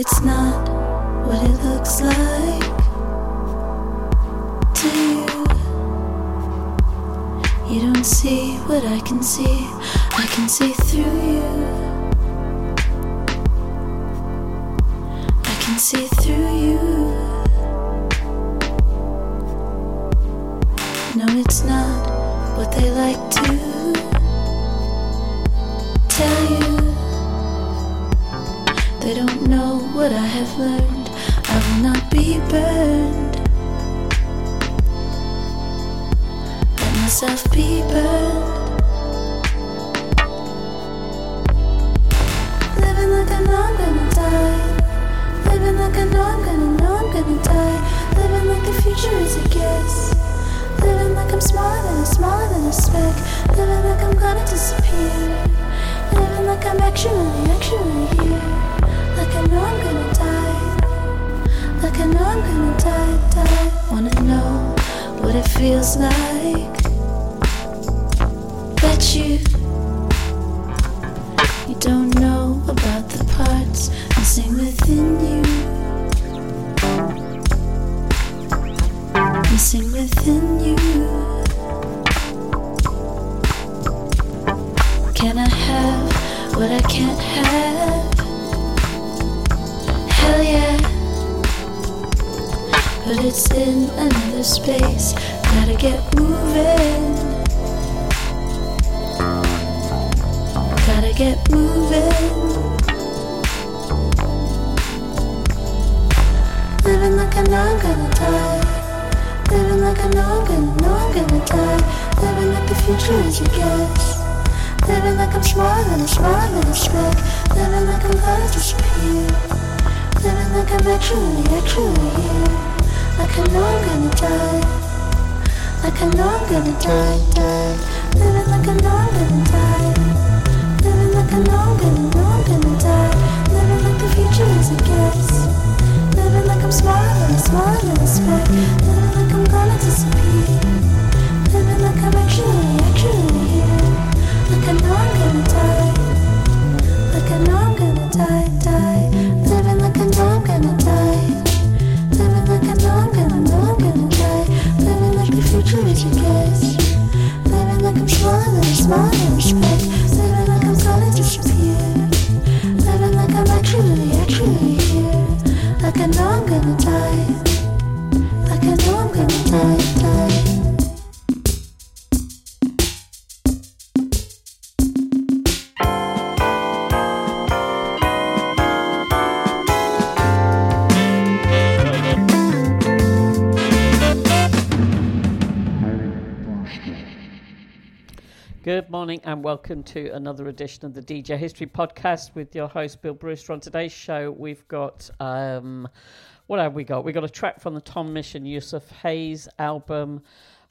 it's not what it looks like to you. You don't see what I can see, I can see through you. Within you. Missing within you. Can I have what I can't have? Hell yeah. But it's in another space. Gotta get moving. Gotta get moving. Living like I know I'm gonna die. Living like I know I'm gonna know I'm gonna die. Living like the future is a guess. Living like I'm smaller than a smaller than a speck. Living like I'm gonna disappear. Living like I'm actually, actually here. Like I know I'm gonna die. Like I know I'm gonna die, die. Living like I know I'm gonna die. Living like I know I'm gonna know I'm gonna die. Living like the future is a guess. Living like I'm than a speck. Living like I'm gonna disappear. Living like I'm actually, actually here. Like I know I'm gonna die. Like I know I'm gonna die, die. Living like I know I'm gonna die. Living like I know I'm gonna know I'm gonna die. Living like the future is a guess. Living like I'm than a speck. Living like I'm gonna disappear. Living like I'm actually, I know I'm gonna die. Like I know I'm gonna die, die. Morning and welcome to another edition of the DJ History Podcast with your host Bill Brewster. On today's show, we've got um, what have we got? We've got a track from the Tom Mission Yussef Hayes album.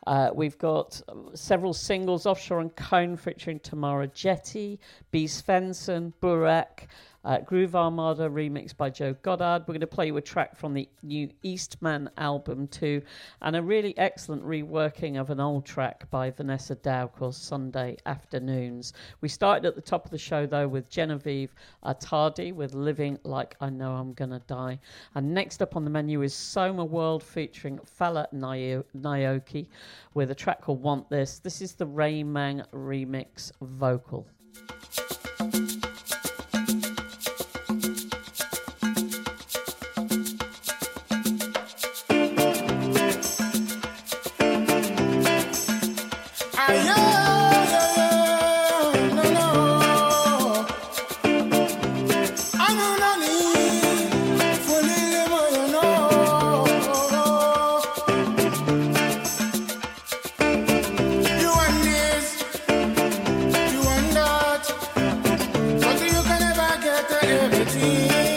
Uh, we've got several singles, Offshore and Coen featuring Tamara Chetty, Be Svendsen, Buraq, uh, Groove Armada remixed by Joe Goddard. We're going to play you a track from the new East Man album too, and a really excellent reworking of an old track by Vanessa Daou called Sunday Afternoons. We started at the top of the show though with Genevieve Artadi with Living Like I Know I'm Gonna Die. And next up on the menu is Soma World featuring Falle Nioke with a track called Want This. This is the Ray Mang remix vocal. see.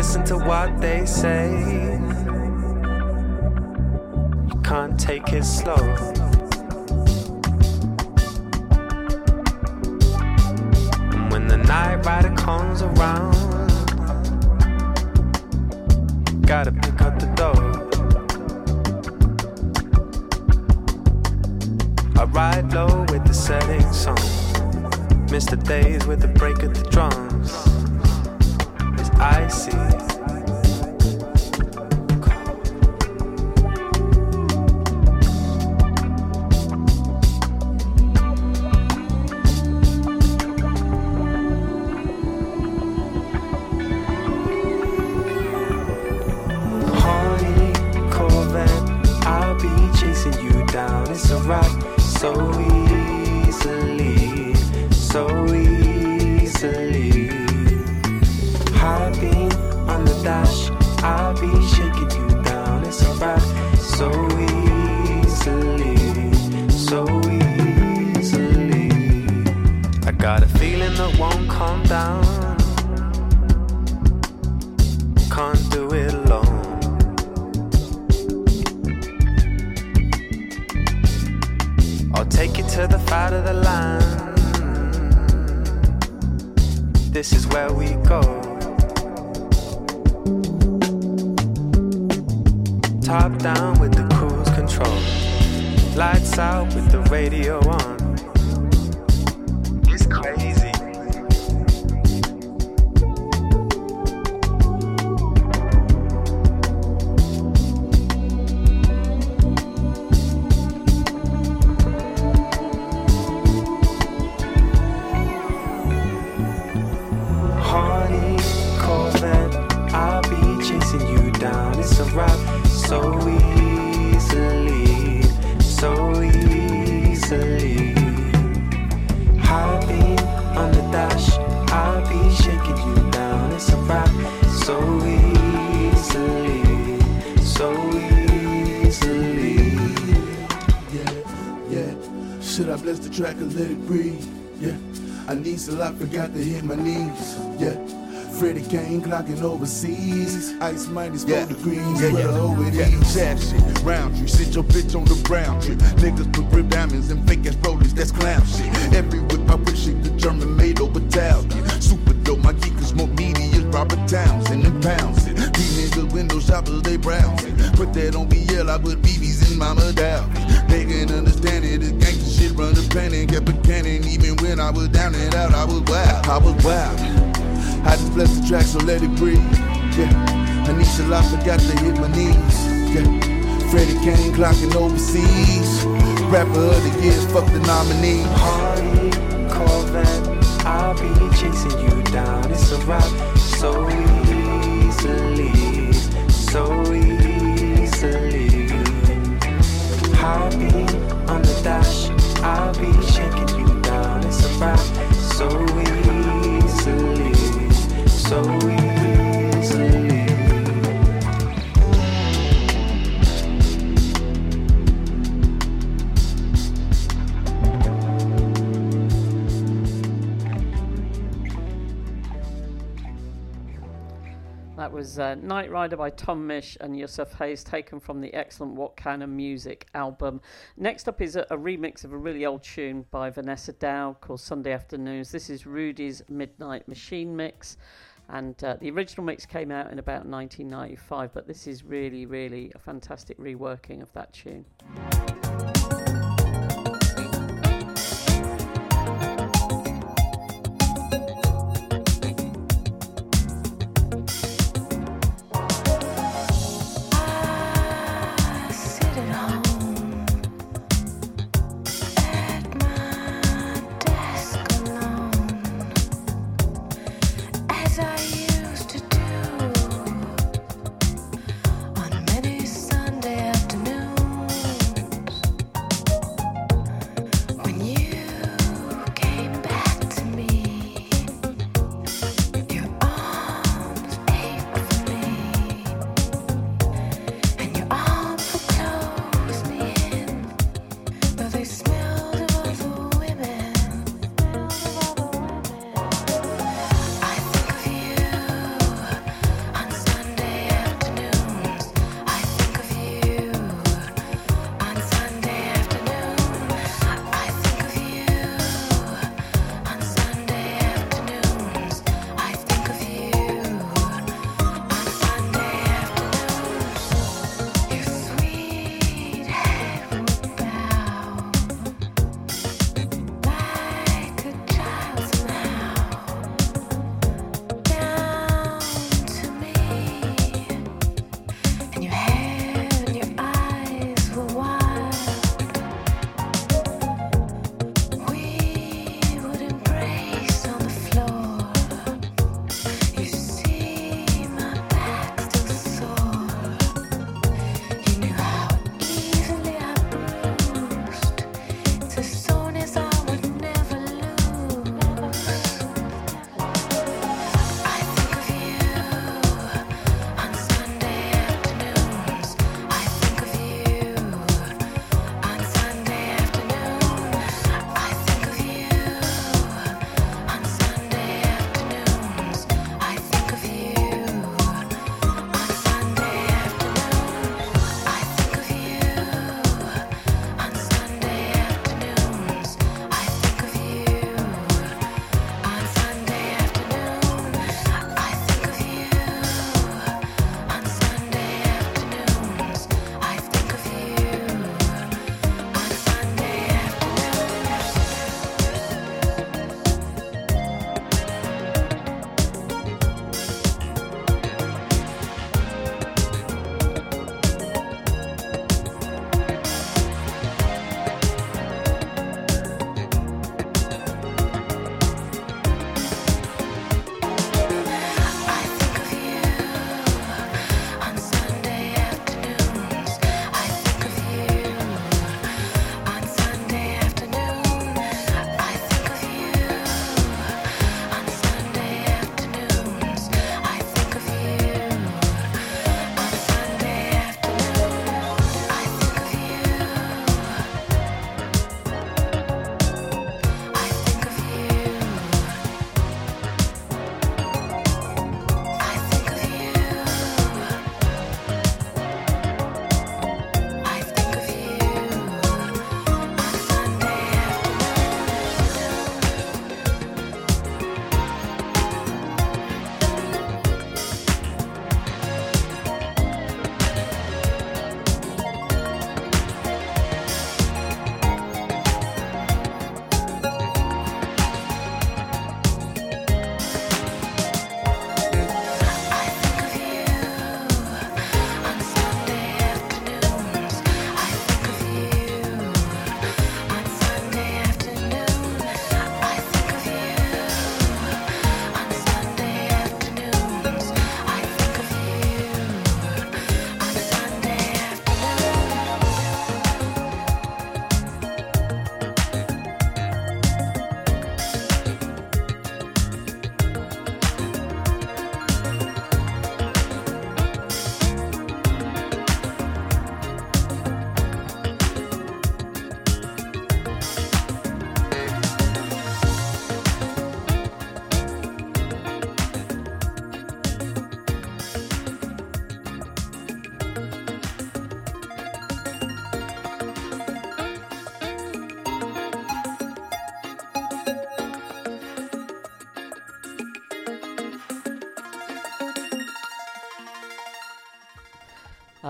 Listen to what they say. You can't take it slow. And when the night rider comes around, gotta pick up the dough. I ride low with the setting sun. Miss the days with the break Top down with the cruise control. Lights out with the radio on. Need some I forgot to hit my knees. Yeah, Freddie Kane clocking overseas. Ice minus four Yeah. degrees. Yeah, where yeah, the hoe it yeah. Sad shit, round tree. Sit your bitch on the brown tree. Niggas put real diamonds and fake ass rollers, that's clown shit. Wild, I just bless the track, so let it breathe. Yeah, Anisha La forgot to hit my knees. Yeah, Freddie Kane clocking overseas. Rapper of the year, fuck the nominee. Harley Corvette, I'll be chasing you down. It's a rap so easily, so easily. High on the dash, I'll be shaking you down. It's a rap That was uh, Nightrider by Tom Misch and Yussef Hayes, taken from the excellent What Kind of Music album. Next up is a, a remix of a really old tune by Vanessa Daou called Sunday Afternoons. This is Rudy's Midnight Machine mix, and uh, the original mix came out in about 1995, but this is really, really a fantastic reworking of that tune.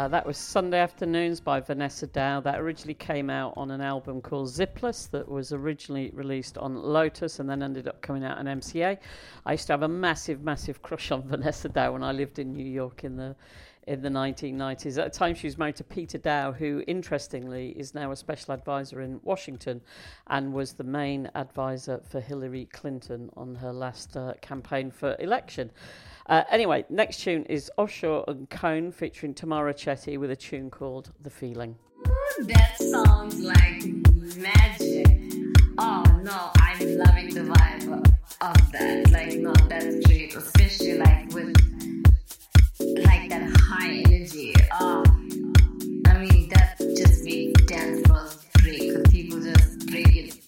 Uh, that was Sunday Afternoons by Vanessa Daou. That originally came out on an album called Zipless that was originally released on Lotus and then ended up coming out on MCA. I used to have a massive, massive crush on Vanessa Daou when I lived in New York in the in the 1990s. At the time, she was married to Peter Daou, who, interestingly, is now a special advisor in Washington and was the main advisor for Hillary Clinton on her last uh, campaign for election. Uh, anyway, next tune is Offshore and Coen featuring Tamara Chetty with a tune called The Feeling. That sounds like magic. Oh no, I'm loving the vibe of that. Like not that straight, especially like with like that high energy. Oh, I mean that just makes dance floors break people just break it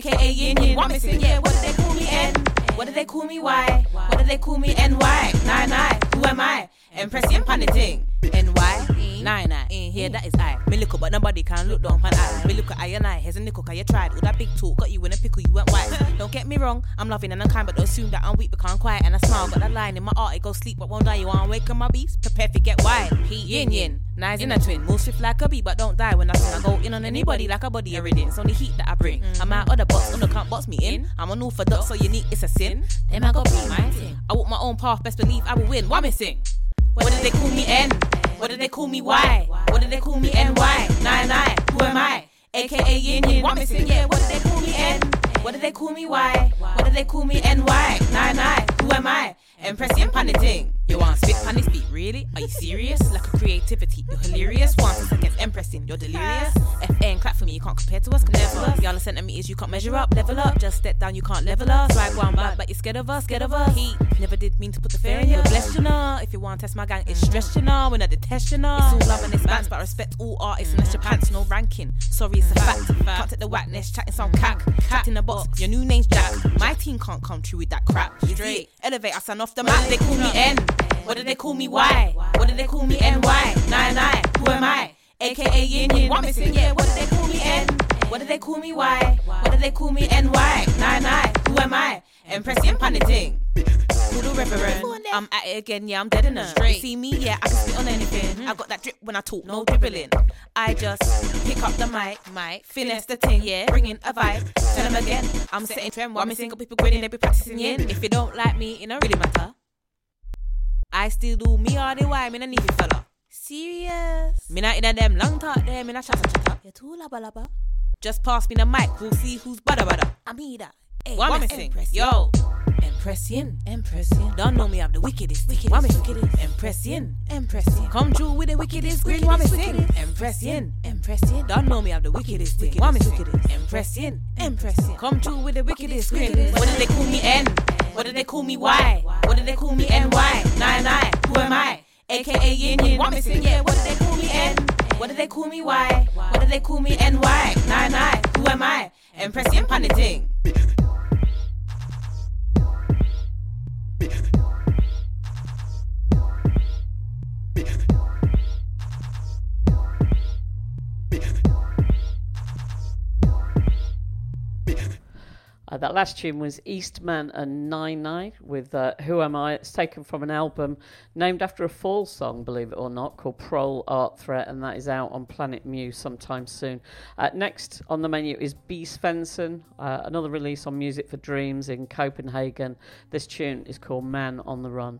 AKA Yin Yin. What missing? Yeah. What did they call me N? What did they call me Y? What did they call me NY? Nine nine. Who am I? Empress Yin Paniting. NY. Nine nine. In here that is I. Me look up, but nobody can look down pan I. Me look at I and I. Here's a nickel, cause you tried. All that big talk got you in a pickle, you went wise. Don't get me wrong, I'm loving and I'm kind, but don't assume that I'm weak, become quiet and I smile. Got that line in my art, it go sleep, but won't die. You want wake up my beast? Prepare to get. Heat yin yin. Nice in a twin. Move swift like a bee, but don't die when I sing. I go in on anybody like a body every day. It's only heat that I bring. Mm-hmm. I'm out of the box, on the can't box me in. I'm an orthodox, so unique, it's a sin. Then I go be my thing. I walk my own path, best believe I will win. What missing? What did they call me N? What did they call me Y? What did they call me NY? Nine nine. Who am I? AKA Yin Yin. What? Yeah. What did they call me N? What did they call me Y? What did they call me NY? Nine nine. Who am I? Empress Yin Paniting. You want spit panny speak? Really? Are you serious? Lack of creativity. You're hilarious. One seconds empressing. You're delirious. FN clap for me. You can't compare to us. Never. Y'all are centimeters. You can't measure up. Level up. Just step down. You can't level up. Swag one bad, but you're scared of us. Scared of us. Heat. Never did mean to put the fear in you. Bless you know. If you want to test my gang, it's stress you know. When I detest you know. It's all love and it's bands, but I respect all artists unless your pants. No ranking. Sorry, it's a fact. Can't take the whackness. Chatting some mm-hmm. cack. Cat in the box. Your new name's Jack. My team can't come true with that crap. Straight. Elevate. I stand off the map. They call me N. What did they call me Y? What did they call me NY? Nine nine. Who am I? AKA Yin Yin. What missing? Yeah. What did they call me N? What did they call me Y? What did they call me NY? Nine nine. Who am I? Empress Yin Paniting. The reverend. I'm at it again, yeah, I'm dead in it. You see me, yeah, I can spit on anything. I got that drip when I talk, no dribbling. I just pick up the mic, mic, finesse the thing, yeah, bringing a vibe. Tell them again, I'm setting trend. While me single people grinning, they be practicing yin. If you don't like me, it don't really matter. I still do me all the way, me not need you fella. Serious? Me not in a them long talk there, me not chatter chatter. You're too laba laba. Just pass me the mic, we'll see who's bada bada. I'm Ida. Hey, what missing? Yo. Impression, impression. Don't know me, have the wickedest. Wicked, what missing? Impression, impression. Come true with the wickedest grin. What missing? Impression, impression. Don't know me, have the wickedest. Wicked, what missing? Impression, impression. Come true with the wickedest grin. What did they call me N? What did they call me Y? What did they call me NY? Nine nine. Who am I? AKA Yin Yin. What missing? Yeah. What did they call me N? What did they call me Y? What did they call me NY? Nine nine. Who am I? Empress Yin Paniting. Yeah. Uh, that last tune was East Man and Nine Nine with uh, Who Am I? It's taken from an album named after a fall song, believe it or not, called Prole Art Threat, and that is out on Planet Muse sometime soon. Uh, next on the menu is Be Svendsen, uh, another release on Music for Dreams in Copenhagen. This tune is called Man on the Run.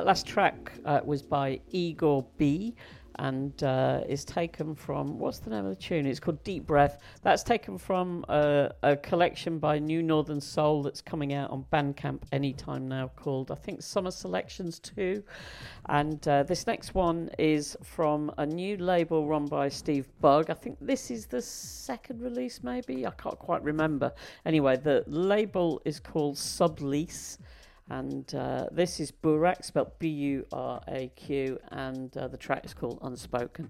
That last track uh, was by Igor B. And uh, is taken from what's the name of the tune? It's called Deep Breath. That's taken from a, a collection by New Northern Soul that's coming out on Bandcamp anytime now, called I think Summer Selections Two. And uh, this next one is from a new label run by Steve Bug. I think this is the second release, maybe I can't quite remember. Anyway, the label is called Sublease. And uh, this is Buraq, spelled B U R A Q, and uh, the track is called Unspoken.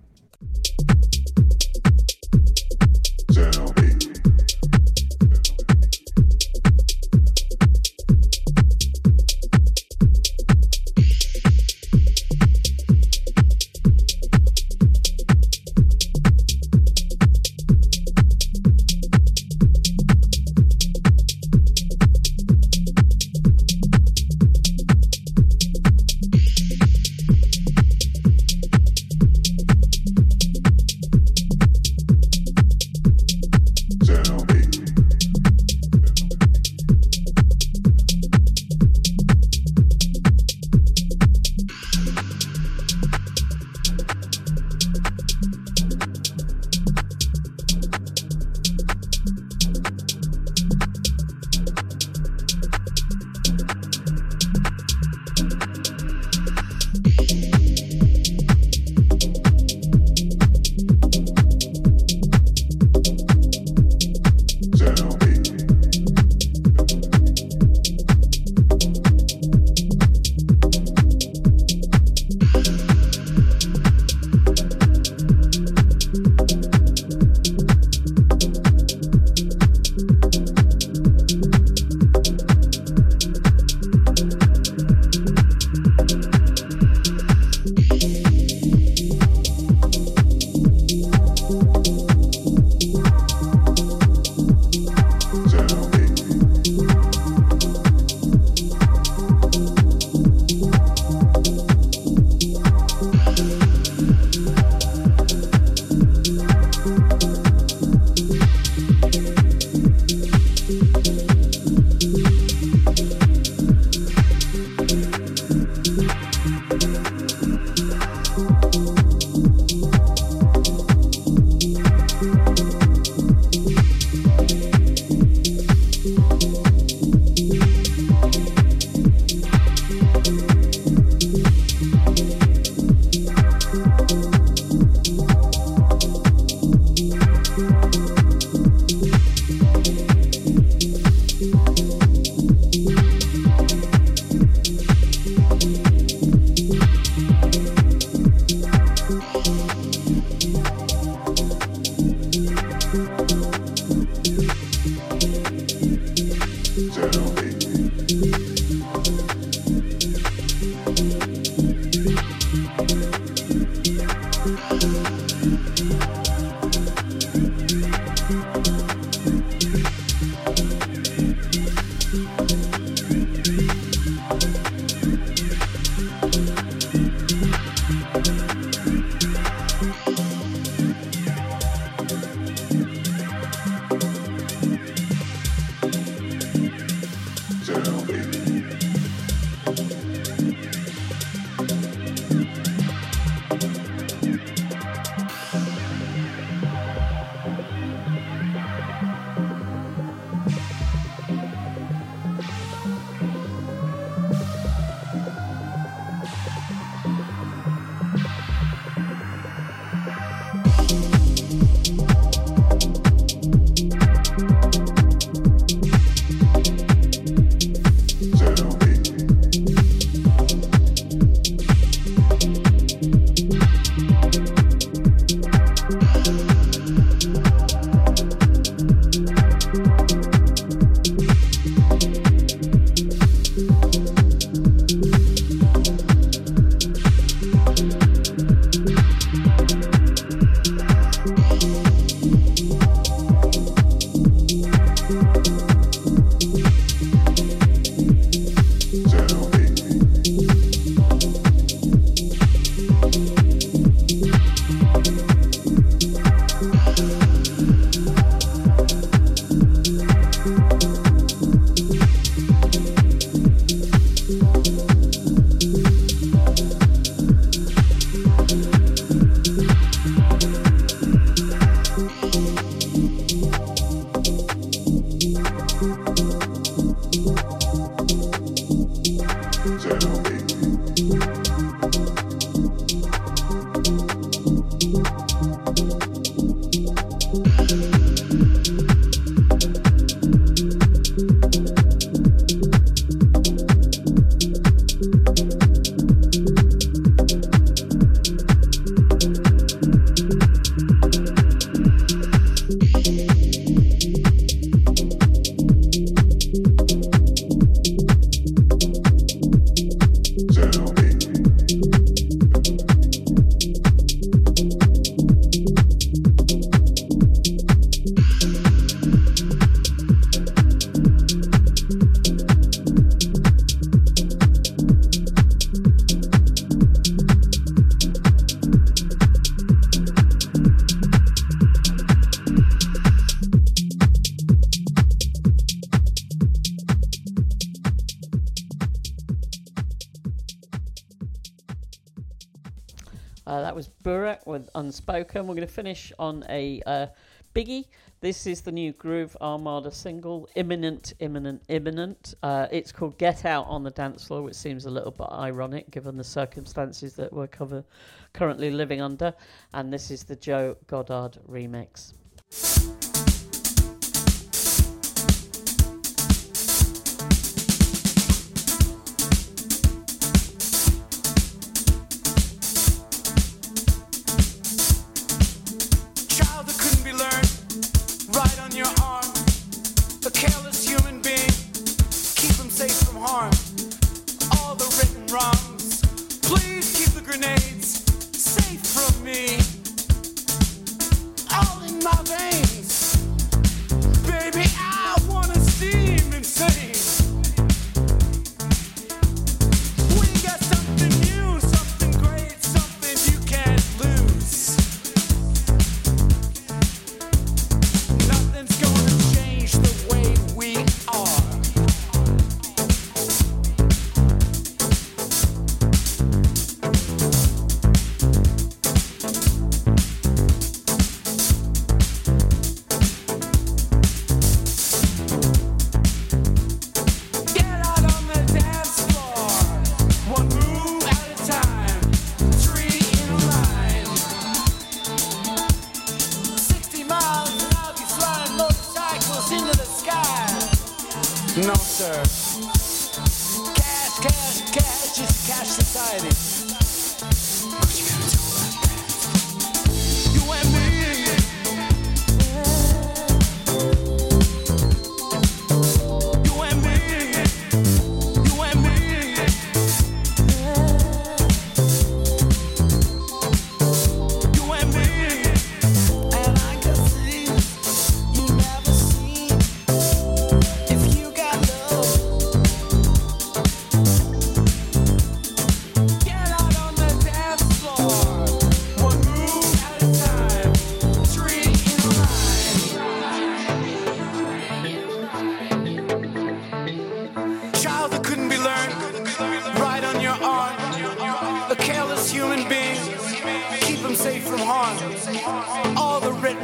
going to finish on a uh, biggie. This is the new Groove Armada single, imminent, imminent, imminent. Uh, it's called Get Out on the Dance Floor, which seems a little bit ironic given the circumstances that we're cover- currently living under. And this is the Joe Goddard remix.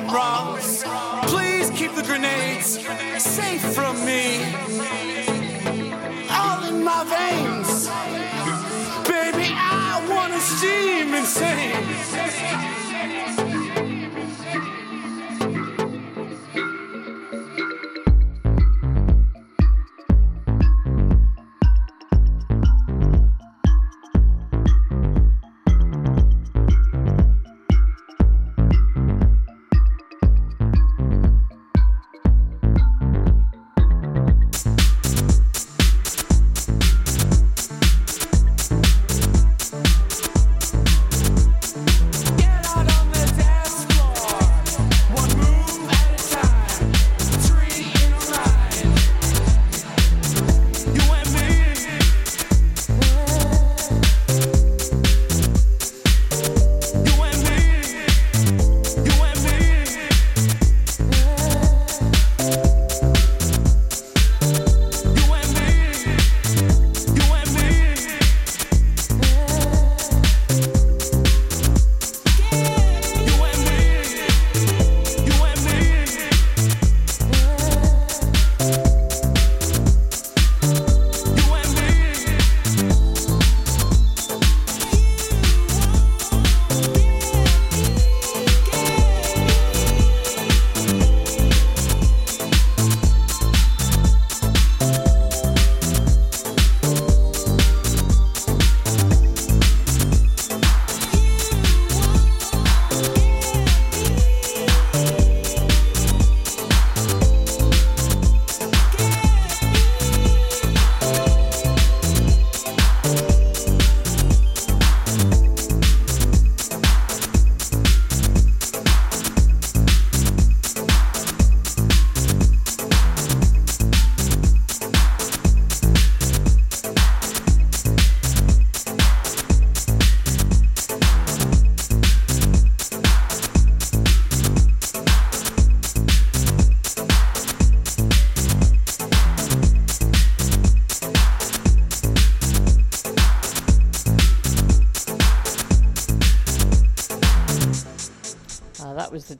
went. Please keep the grenades safe from me. All in my veins. Baby, I wanna steam insane.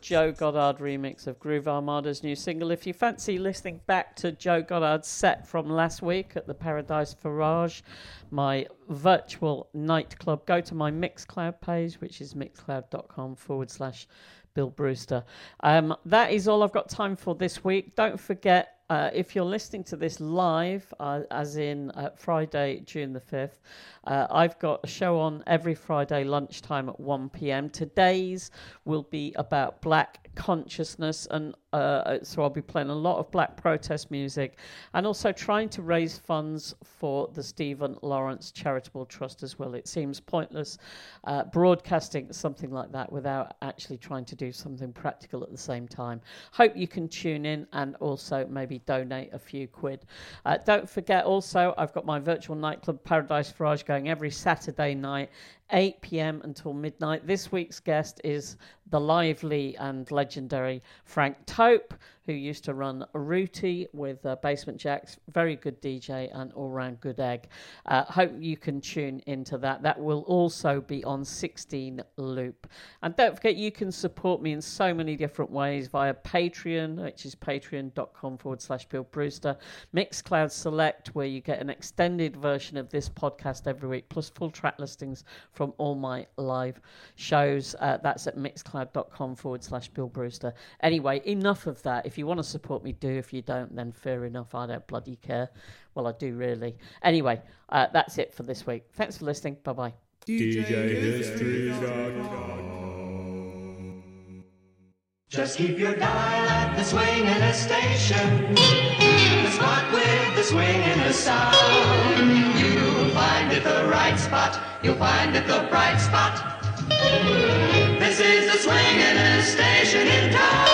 Joe Goddard remix of Groove Armada's new single. If you fancy listening back to Joe Goddard's set from last week at the Paradise Farage, my virtual nightclub, go to my Mixcloud page, which is mixcloud.com forward slash Bill Brewster. Um, that is all I've got time for this week. Don't forget uh, if you're listening to this live, uh, as in uh, Friday, June the 5th, uh, I've got a show on every Friday lunchtime at 1 pm. Today's will be about black consciousness, and uh, so I'll be playing a lot of black protest music and also trying to raise funds for the Stephen Lawrence Charitable Trust as well. It seems pointless uh, broadcasting something like that without actually trying to do something practical at the same time. Hope you can tune in and also maybe donate a few quid. Uh, don't forget also, I've got my virtual nightclub Paradise Farage going every Saturday night 8 p.m. until midnight. This week's guest is the lively and legendary Frank Tope, who used to run Rooty with uh, Basement Jaxx. Very good DJ and all round good egg. Uh, hope you can tune into that. That will also be on 16 Loop. And don't forget, you can support me in so many different ways via Patreon, which is patreon.com forward slash Bill Brewster, Mixcloud Select, where you get an extended version of this podcast every week, plus full track listings from all my live shows. Uh, that's at mixcloud.com forward slash Bill Brewster. Anyway, enough of that. If you want to support me, do. If you don't, then fair enough. I don't bloody care. Well, I do really. Anyway, uh, that's it for this week. Thanks for listening. Bye bye. Just keep your dial at the swinging station. The spot with the swinging sound. You'll find it the right spot. You'll find it the bright spot. This is the swinging station in town.